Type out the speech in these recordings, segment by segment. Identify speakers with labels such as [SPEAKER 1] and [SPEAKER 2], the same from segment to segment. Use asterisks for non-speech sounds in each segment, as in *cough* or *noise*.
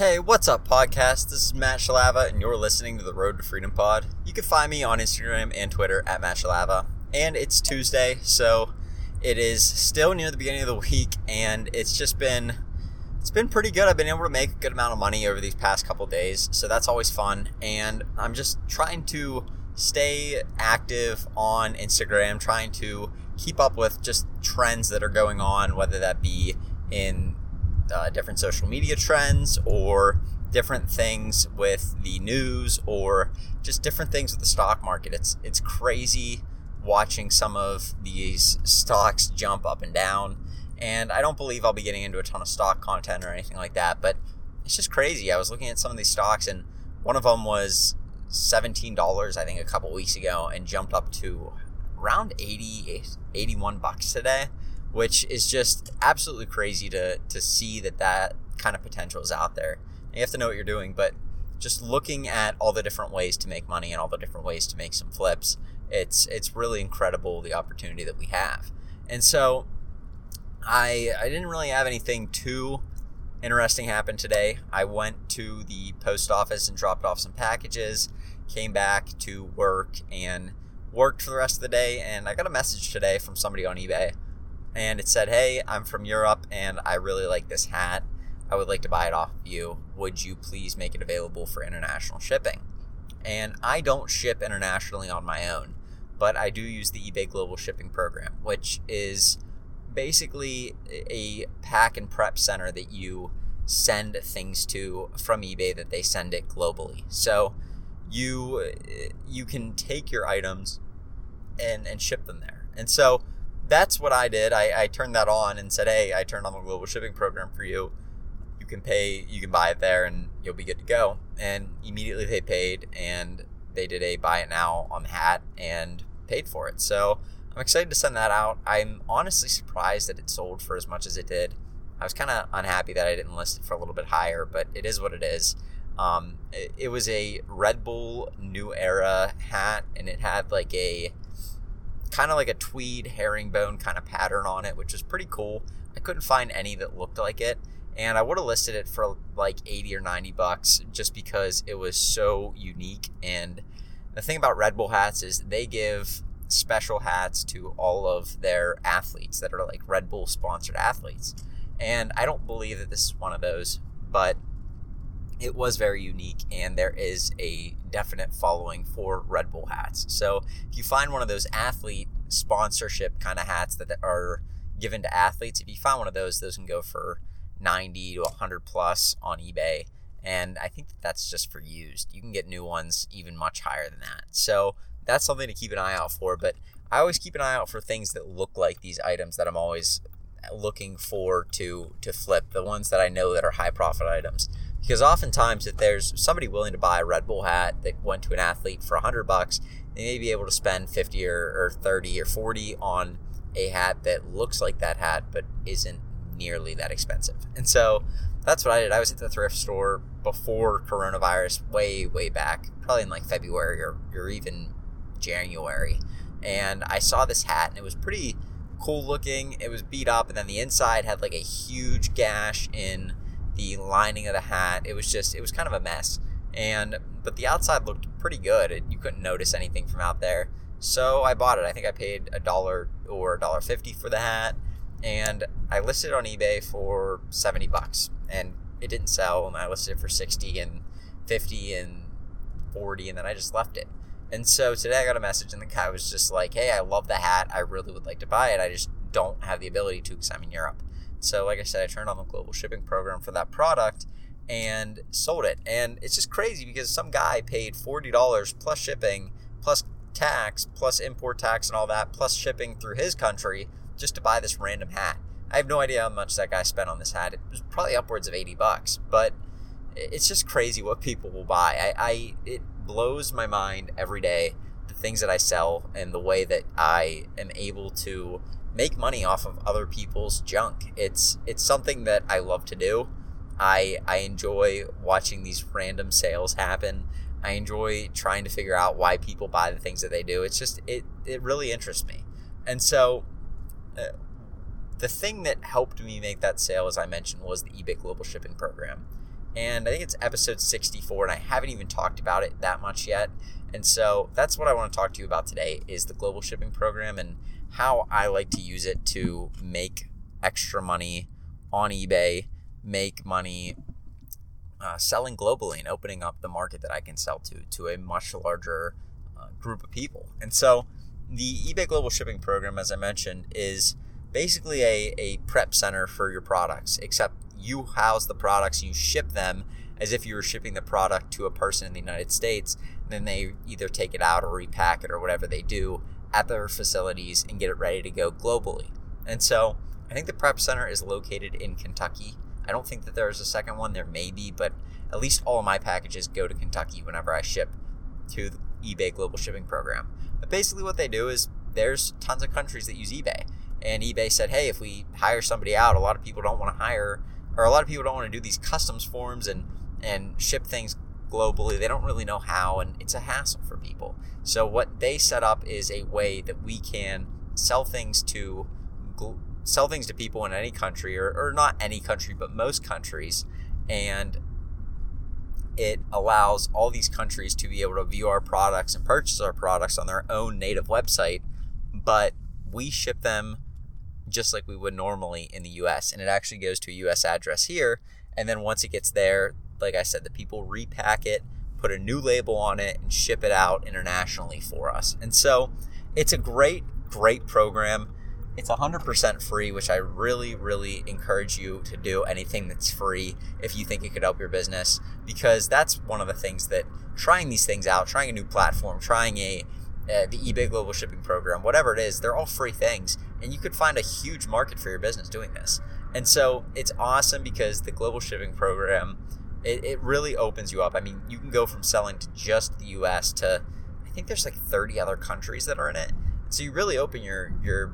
[SPEAKER 1] Hey, what's up, podcast? This is Matt Shalava, and you're listening to the Road to Freedom Pod. You can find me on Instagram and Twitter at Matt Shalava. And it's Tuesday, so it is still near the beginning of the week, and it's just been it's been pretty good. I've been able to make a good amount of money over these past couple days, so that's always fun. And I'm just trying to stay active on Instagram, trying to keep up with just trends that are going on, whether that be in uh, different social media trends or different things with the news or just different things with the stock market. It's it's crazy watching some of these stocks jump up and down. And I don't believe I'll be getting into a ton of stock content or anything like that, but it's just crazy. I was looking at some of these stocks and one of them was $17 I think a couple weeks ago and jumped up to around 80 81 bucks today which is just absolutely crazy to to see that that kind of potential is out there. And you have to know what you're doing, but just looking at all the different ways to make money and all the different ways to make some flips, it's it's really incredible the opportunity that we have. And so I I didn't really have anything too interesting happen today. I went to the post office and dropped off some packages, came back to work and worked for the rest of the day and I got a message today from somebody on eBay and it said, Hey, I'm from Europe and I really like this hat. I would like to buy it off of you. Would you please make it available for international shipping? And I don't ship internationally on my own, but I do use the eBay Global Shipping Program, which is basically a pack and prep center that you send things to from eBay that they send it globally. So you you can take your items and and ship them there. And so that's what I did. I, I turned that on and said, hey, I turned on the global shipping program for you. You can pay, you can buy it there and you'll be good to go. And immediately they paid and they did a buy it now on the hat and paid for it. So I'm excited to send that out. I'm honestly surprised that it sold for as much as it did. I was kind of unhappy that I didn't list it for a little bit higher, but it is what it is. Um, it, it was a Red Bull New Era hat and it had like a kind of like a tweed herringbone kind of pattern on it, which was pretty cool. I couldn't find any that looked like it, and I would have listed it for like 80 or 90 bucks just because it was so unique. And the thing about Red Bull hats is they give special hats to all of their athletes that are like Red Bull sponsored athletes. And I don't believe that this is one of those, but it was very unique and there is a definite following for Red Bull hats. So if you find one of those athlete sponsorship kind of hats that are given to athletes, if you find one of those, those can go for 90 to 100 plus on eBay. And I think that that's just for used. You can get new ones even much higher than that. So that's something to keep an eye out for. But I always keep an eye out for things that look like these items that I'm always looking for to to flip the ones that I know that are high profit items because oftentimes if there's somebody willing to buy a Red Bull hat that went to an athlete for 100 bucks they may be able to spend 50 or, or 30 or 40 on a hat that looks like that hat but isn't nearly that expensive. And so that's what I did. I was at the thrift store before coronavirus way way back probably in like February or, or even January. And I saw this hat and it was pretty cool looking. It was beat up, and then the inside had like a huge gash in the lining of the hat. It was just, it was kind of a mess. And but the outside looked pretty good. It, you couldn't notice anything from out there. So I bought it. I think I paid a dollar or a dollar fifty for the hat, and I listed it on eBay for seventy bucks, and it didn't sell. And I listed it for sixty and fifty and forty, and then I just left it. And so today I got a message, and the guy was just like, "Hey, I love the hat. I really would like to buy it. I just don't have the ability to because I'm in Europe." So, like I said, I turned on the global shipping program for that product and sold it. And it's just crazy because some guy paid forty dollars plus shipping, plus tax, plus import tax and all that, plus shipping through his country just to buy this random hat. I have no idea how much that guy spent on this hat. It was probably upwards of eighty bucks, but it's just crazy what people will buy. I, I it blows my mind every day the things that I sell and the way that I am able to make money off of other people's junk. It's it's something that I love to do. I I enjoy watching these random sales happen. I enjoy trying to figure out why people buy the things that they do. It's just it it really interests me. And so uh, the thing that helped me make that sale as I mentioned was the eBay global shipping program. and I think it's episode 64, and I haven't even talked about it that much yet. And so that's what I want to talk to you about today is the global shipping program and how I like to use it to make extra money on eBay, make money uh, selling globally and opening up the market that I can sell to to a much larger uh, group of people. And so the eBay Global Shipping Program, as I mentioned, is basically a, a prep center for your products, except you house the products, you ship them as if you were shipping the product to a person in the United States. And then they either take it out or repack it or whatever they do at their facilities and get it ready to go globally. And so I think the prep center is located in Kentucky. I don't think that there's a second one. There may be, but at least all of my packages go to Kentucky whenever I ship to the eBay Global Shipping Program. But basically, what they do is there's tons of countries that use eBay. And eBay said, hey, if we hire somebody out, a lot of people don't want to hire, or a lot of people don't want to do these customs forms and, and ship things globally. They don't really know how, and it's a hassle for people. So, what they set up is a way that we can sell things to sell things to people in any country, or, or not any country, but most countries, and it allows all these countries to be able to view our products and purchase our products on their own native website, but we ship them just like we would normally in the US. And it actually goes to a US address here. And then once it gets there, like I said, the people repack it, put a new label on it, and ship it out internationally for us. And so it's a great, great program. It's 100% free, which I really, really encourage you to do anything that's free if you think it could help your business, because that's one of the things that trying these things out, trying a new platform, trying a uh, the eBay Global Shipping Program, whatever it is, they're all free things, and you could find a huge market for your business doing this. And so it's awesome because the Global Shipping Program, it, it really opens you up. I mean, you can go from selling to just the U.S. to I think there's like 30 other countries that are in it. So you really open your your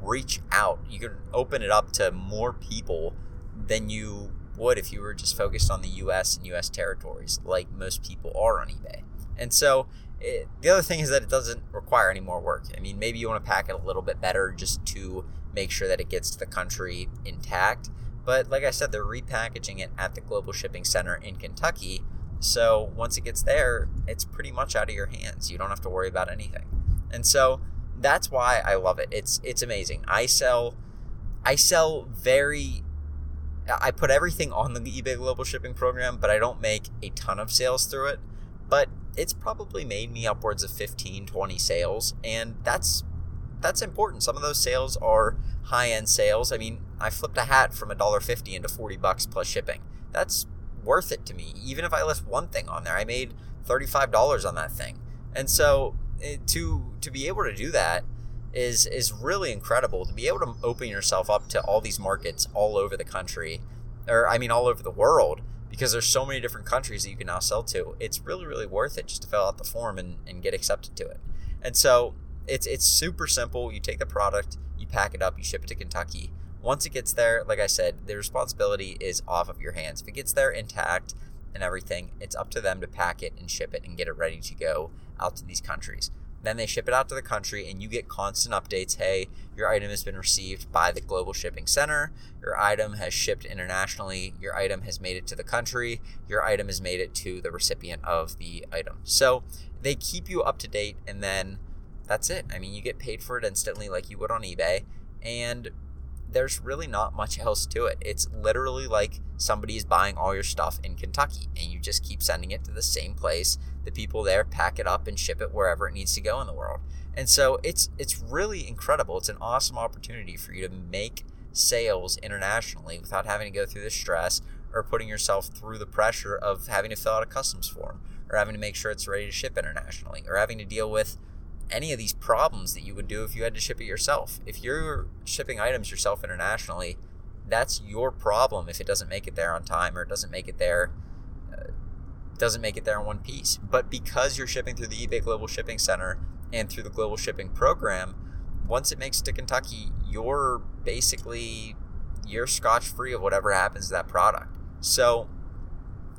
[SPEAKER 1] reach out. You can open it up to more people than you would if you were just focused on the US and US territories, like most people are on eBay. And so it, the other thing is that it doesn't require any more work. I mean, maybe you want to pack it a little bit better just to make sure that it gets to the country intact. But like I said, they're repackaging it at the Global Shipping Center in Kentucky. So once it gets there, it's pretty much out of your hands. You don't have to worry about anything. And so that's why I love it. It's it's amazing. I sell I sell very I put everything on the eBay Global Shipping program, but I don't make a ton of sales through it. But it's probably made me upwards of 15, 20 sales, and that's that's important. Some of those sales are high-end sales. I mean, I flipped a hat from $1.50 into 40 bucks plus shipping. That's worth it to me. Even if I list one thing on there, I made $35 on that thing. And so it, to to be able to do that is is really incredible to be able to open yourself up to all these markets all over the country or I mean all over the world because there's so many different countries that you can now sell to. It's really, really worth it just to fill out the form and, and get accepted to it. And so it's it's super simple. You take the product, you pack it up, you ship it to Kentucky. Once it gets there, like I said, the responsibility is off of your hands. If it gets there intact and everything, it's up to them to pack it and ship it and get it ready to go out to these countries. Then they ship it out to the country, and you get constant updates. Hey, your item has been received by the Global Shipping Center. Your item has shipped internationally. Your item has made it to the country. Your item has made it to the recipient of the item. So they keep you up to date, and then that's it. I mean, you get paid for it instantly, like you would on eBay. And there's really not much else to it. It's literally like somebody is buying all your stuff in Kentucky and you just keep sending it to the same place. The people there pack it up and ship it wherever it needs to go in the world. And so it's it's really incredible. It's an awesome opportunity for you to make sales internationally without having to go through the stress or putting yourself through the pressure of having to fill out a customs form or having to make sure it's ready to ship internationally or having to deal with any of these problems that you would do if you had to ship it yourself. If you're shipping items yourself internationally, that's your problem if it doesn't make it there on time or it doesn't make it there uh, doesn't make it there in one piece. But because you're shipping through the eBay Global Shipping Center and through the Global Shipping Program, once it makes it to Kentucky, you're basically you're scotch free of whatever happens to that product. So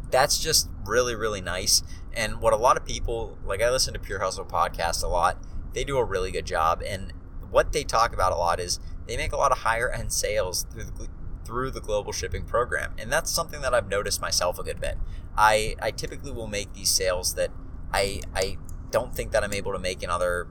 [SPEAKER 1] that's just really really nice and what a lot of people like i listen to pure hustle podcast a lot they do a really good job and what they talk about a lot is they make a lot of higher end sales through the through the global shipping program. And that's something that I've noticed myself a good bit. I, I typically will make these sales that I, I don't think that I'm able to make in other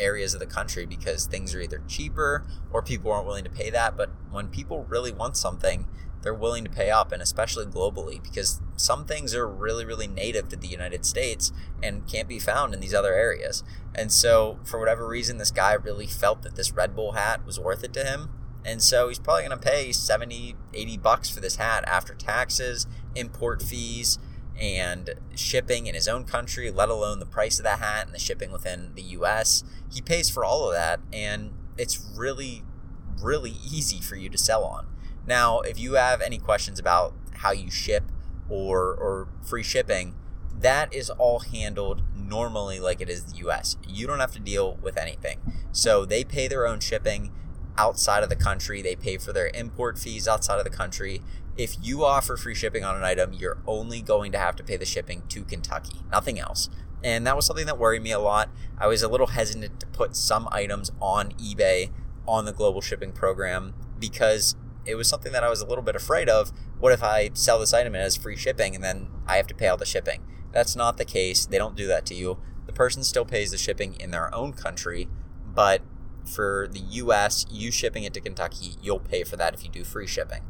[SPEAKER 1] areas of the country because things are either cheaper or people aren't willing to pay that. But when people really want something, they're willing to pay up, and especially globally, because some things are really, really native to the United States and can't be found in these other areas. And so, for whatever reason, this guy really felt that this Red Bull hat was worth it to him. And so he's probably going to pay 70, 80 bucks for this hat after taxes, import fees, and shipping in his own country, let alone the price of that hat and the shipping within the US. He pays for all of that, and it's really, really easy for you to sell on. Now, if you have any questions about how you ship or, or free shipping, that is all handled normally like it is the US. You don't have to deal with anything. So they pay their own shipping outside of the country, they pay for their import fees outside of the country. If you offer free shipping on an item, you're only going to have to pay the shipping to Kentucky, nothing else. And that was something that worried me a lot. I was a little hesitant to put some items on eBay on the global shipping program because it was something that I was a little bit afraid of. What if I sell this item and it has free shipping and then I have to pay all the shipping? That's not the case. They don't do that to you. The person still pays the shipping in their own country, but for the US, you shipping it to Kentucky, you'll pay for that if you do free shipping.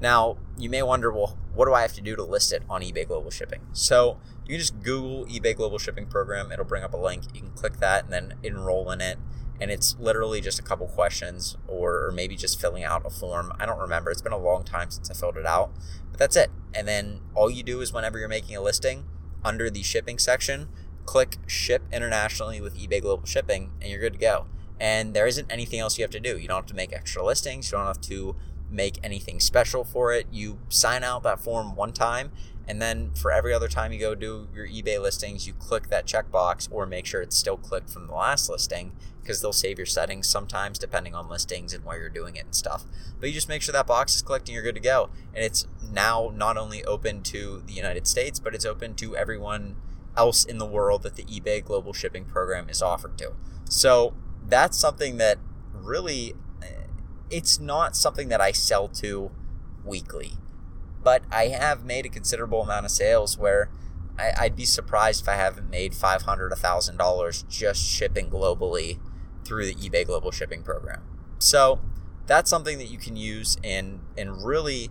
[SPEAKER 1] Now, you may wonder, well, what do I have to do to list it on eBay Global Shipping? So you can just Google eBay Global Shipping Program. It'll bring up a link. You can click that and then enroll in it and it's literally just a couple questions or, or, maybe just filling out a form. I don't remember. It's been a long time since I filled it out, but that's it. And then all you do is whenever you're making a listing under the shipping section, click ship internationally with eBay Global Shipping and you're good to go. And there isn't anything else you have to do. You don't have to make extra listings. You don't have to make anything special for it. You sign out that form one time and then for every other time you go do your eBay listings, you click that checkbox or make sure it's still clicked from the last listing because they'll save your settings sometimes depending on listings and where you're doing it and stuff. But you just make sure that box is clicked and you're good to go. And it's now not only open to the United States, but it's open to everyone else in the world that the eBay global shipping program is offered to. So that's something that really it's not something that I sell to weekly but I have made a considerable amount of sales where I, would be surprised if I haven't made five hundred, a thousand dollars just shipping globally through the eBay Global Shipping Program. So that's something that you can use and and really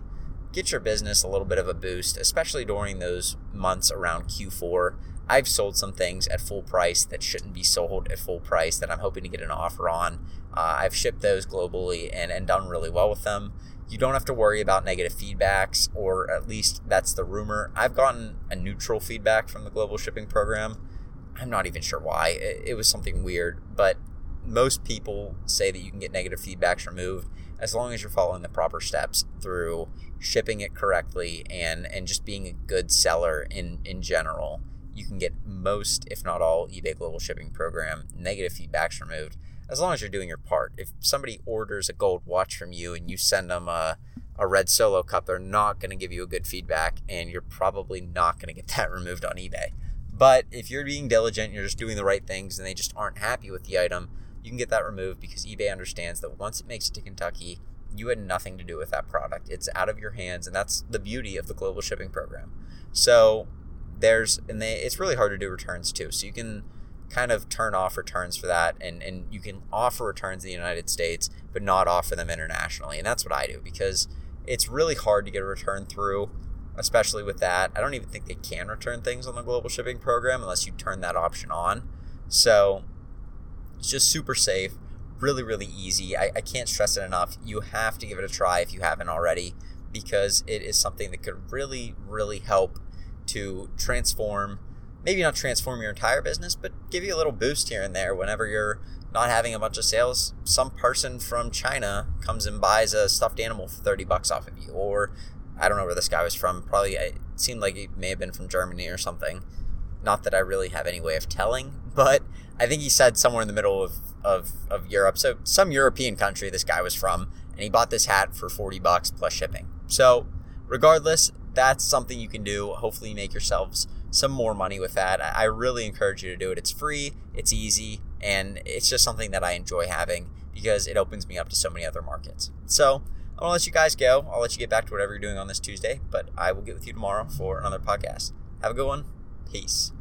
[SPEAKER 1] get your business a little bit of a boost, especially during those months around Q4. I've sold some things at full price that shouldn't be sold at full price that I'm hoping to get an offer on. Uh, I've shipped those globally and, and done really well with them you don't have to worry about negative feedbacks, or at least that's the rumor. I've gotten a neutral feedback from the global shipping program. I'm not even sure why. It, it was something weird, but most people say that you can get negative feedbacks removed as long as you're following the proper steps through shipping it correctly and and just being a good seller in in general you can get most if not all ebay global shipping program negative feedbacks removed as long as you're doing your part. If somebody orders a gold watch from you and you send them a, a red solo cup, they're not going to give you a good feedback and you're probably not going to get *laughs* that removed on eBay. But if you're being diligent, you're just doing the right things and they just aren't happy with the item, you can get that removed because eBay understands that once it makes it to Kentucky, you had nothing to do with that product. It's out of your hands, and that's the beauty of the global shipping program. So there's and they it's really hard to do returns too. So you can kind of turn off returns for that and, and you can offer returns in the United States but not offer them internationally. And that's what I do because it's really hard to get a return through, especially with that. I don't even think they can return things on the global shipping program unless you turn that option on. So it's just super safe, really, really easy. I, I can't stress it enough. You have to give it a try if you haven't already because it is something that could really, really help to transform maybe not transform your entire business, but give you a little boost here and there whenever you're not having a bunch of sales. Some person from China comes and buys a stuffed animal for 30 bucks off of you. Or I don't know where this guy was from. Probably it seemed like he may have been from Germany or something. Not that I really have any way of telling, but I think he said somewhere in the middle of, of, of Europe. So some European country this guy was from, and he bought this hat for 40 bucks plus shipping. So regardless, that's something you can do. Hopefully, you make yourselves some more money with that. I really encourage you to do it. It's free, it's easy, and it's just something that I enjoy having because it opens me up to so many other markets. So, I'm gonna let you guys go. I'll let you get back to whatever you're doing on this Tuesday, but I will get with you tomorrow for another podcast. Have a good one. Peace.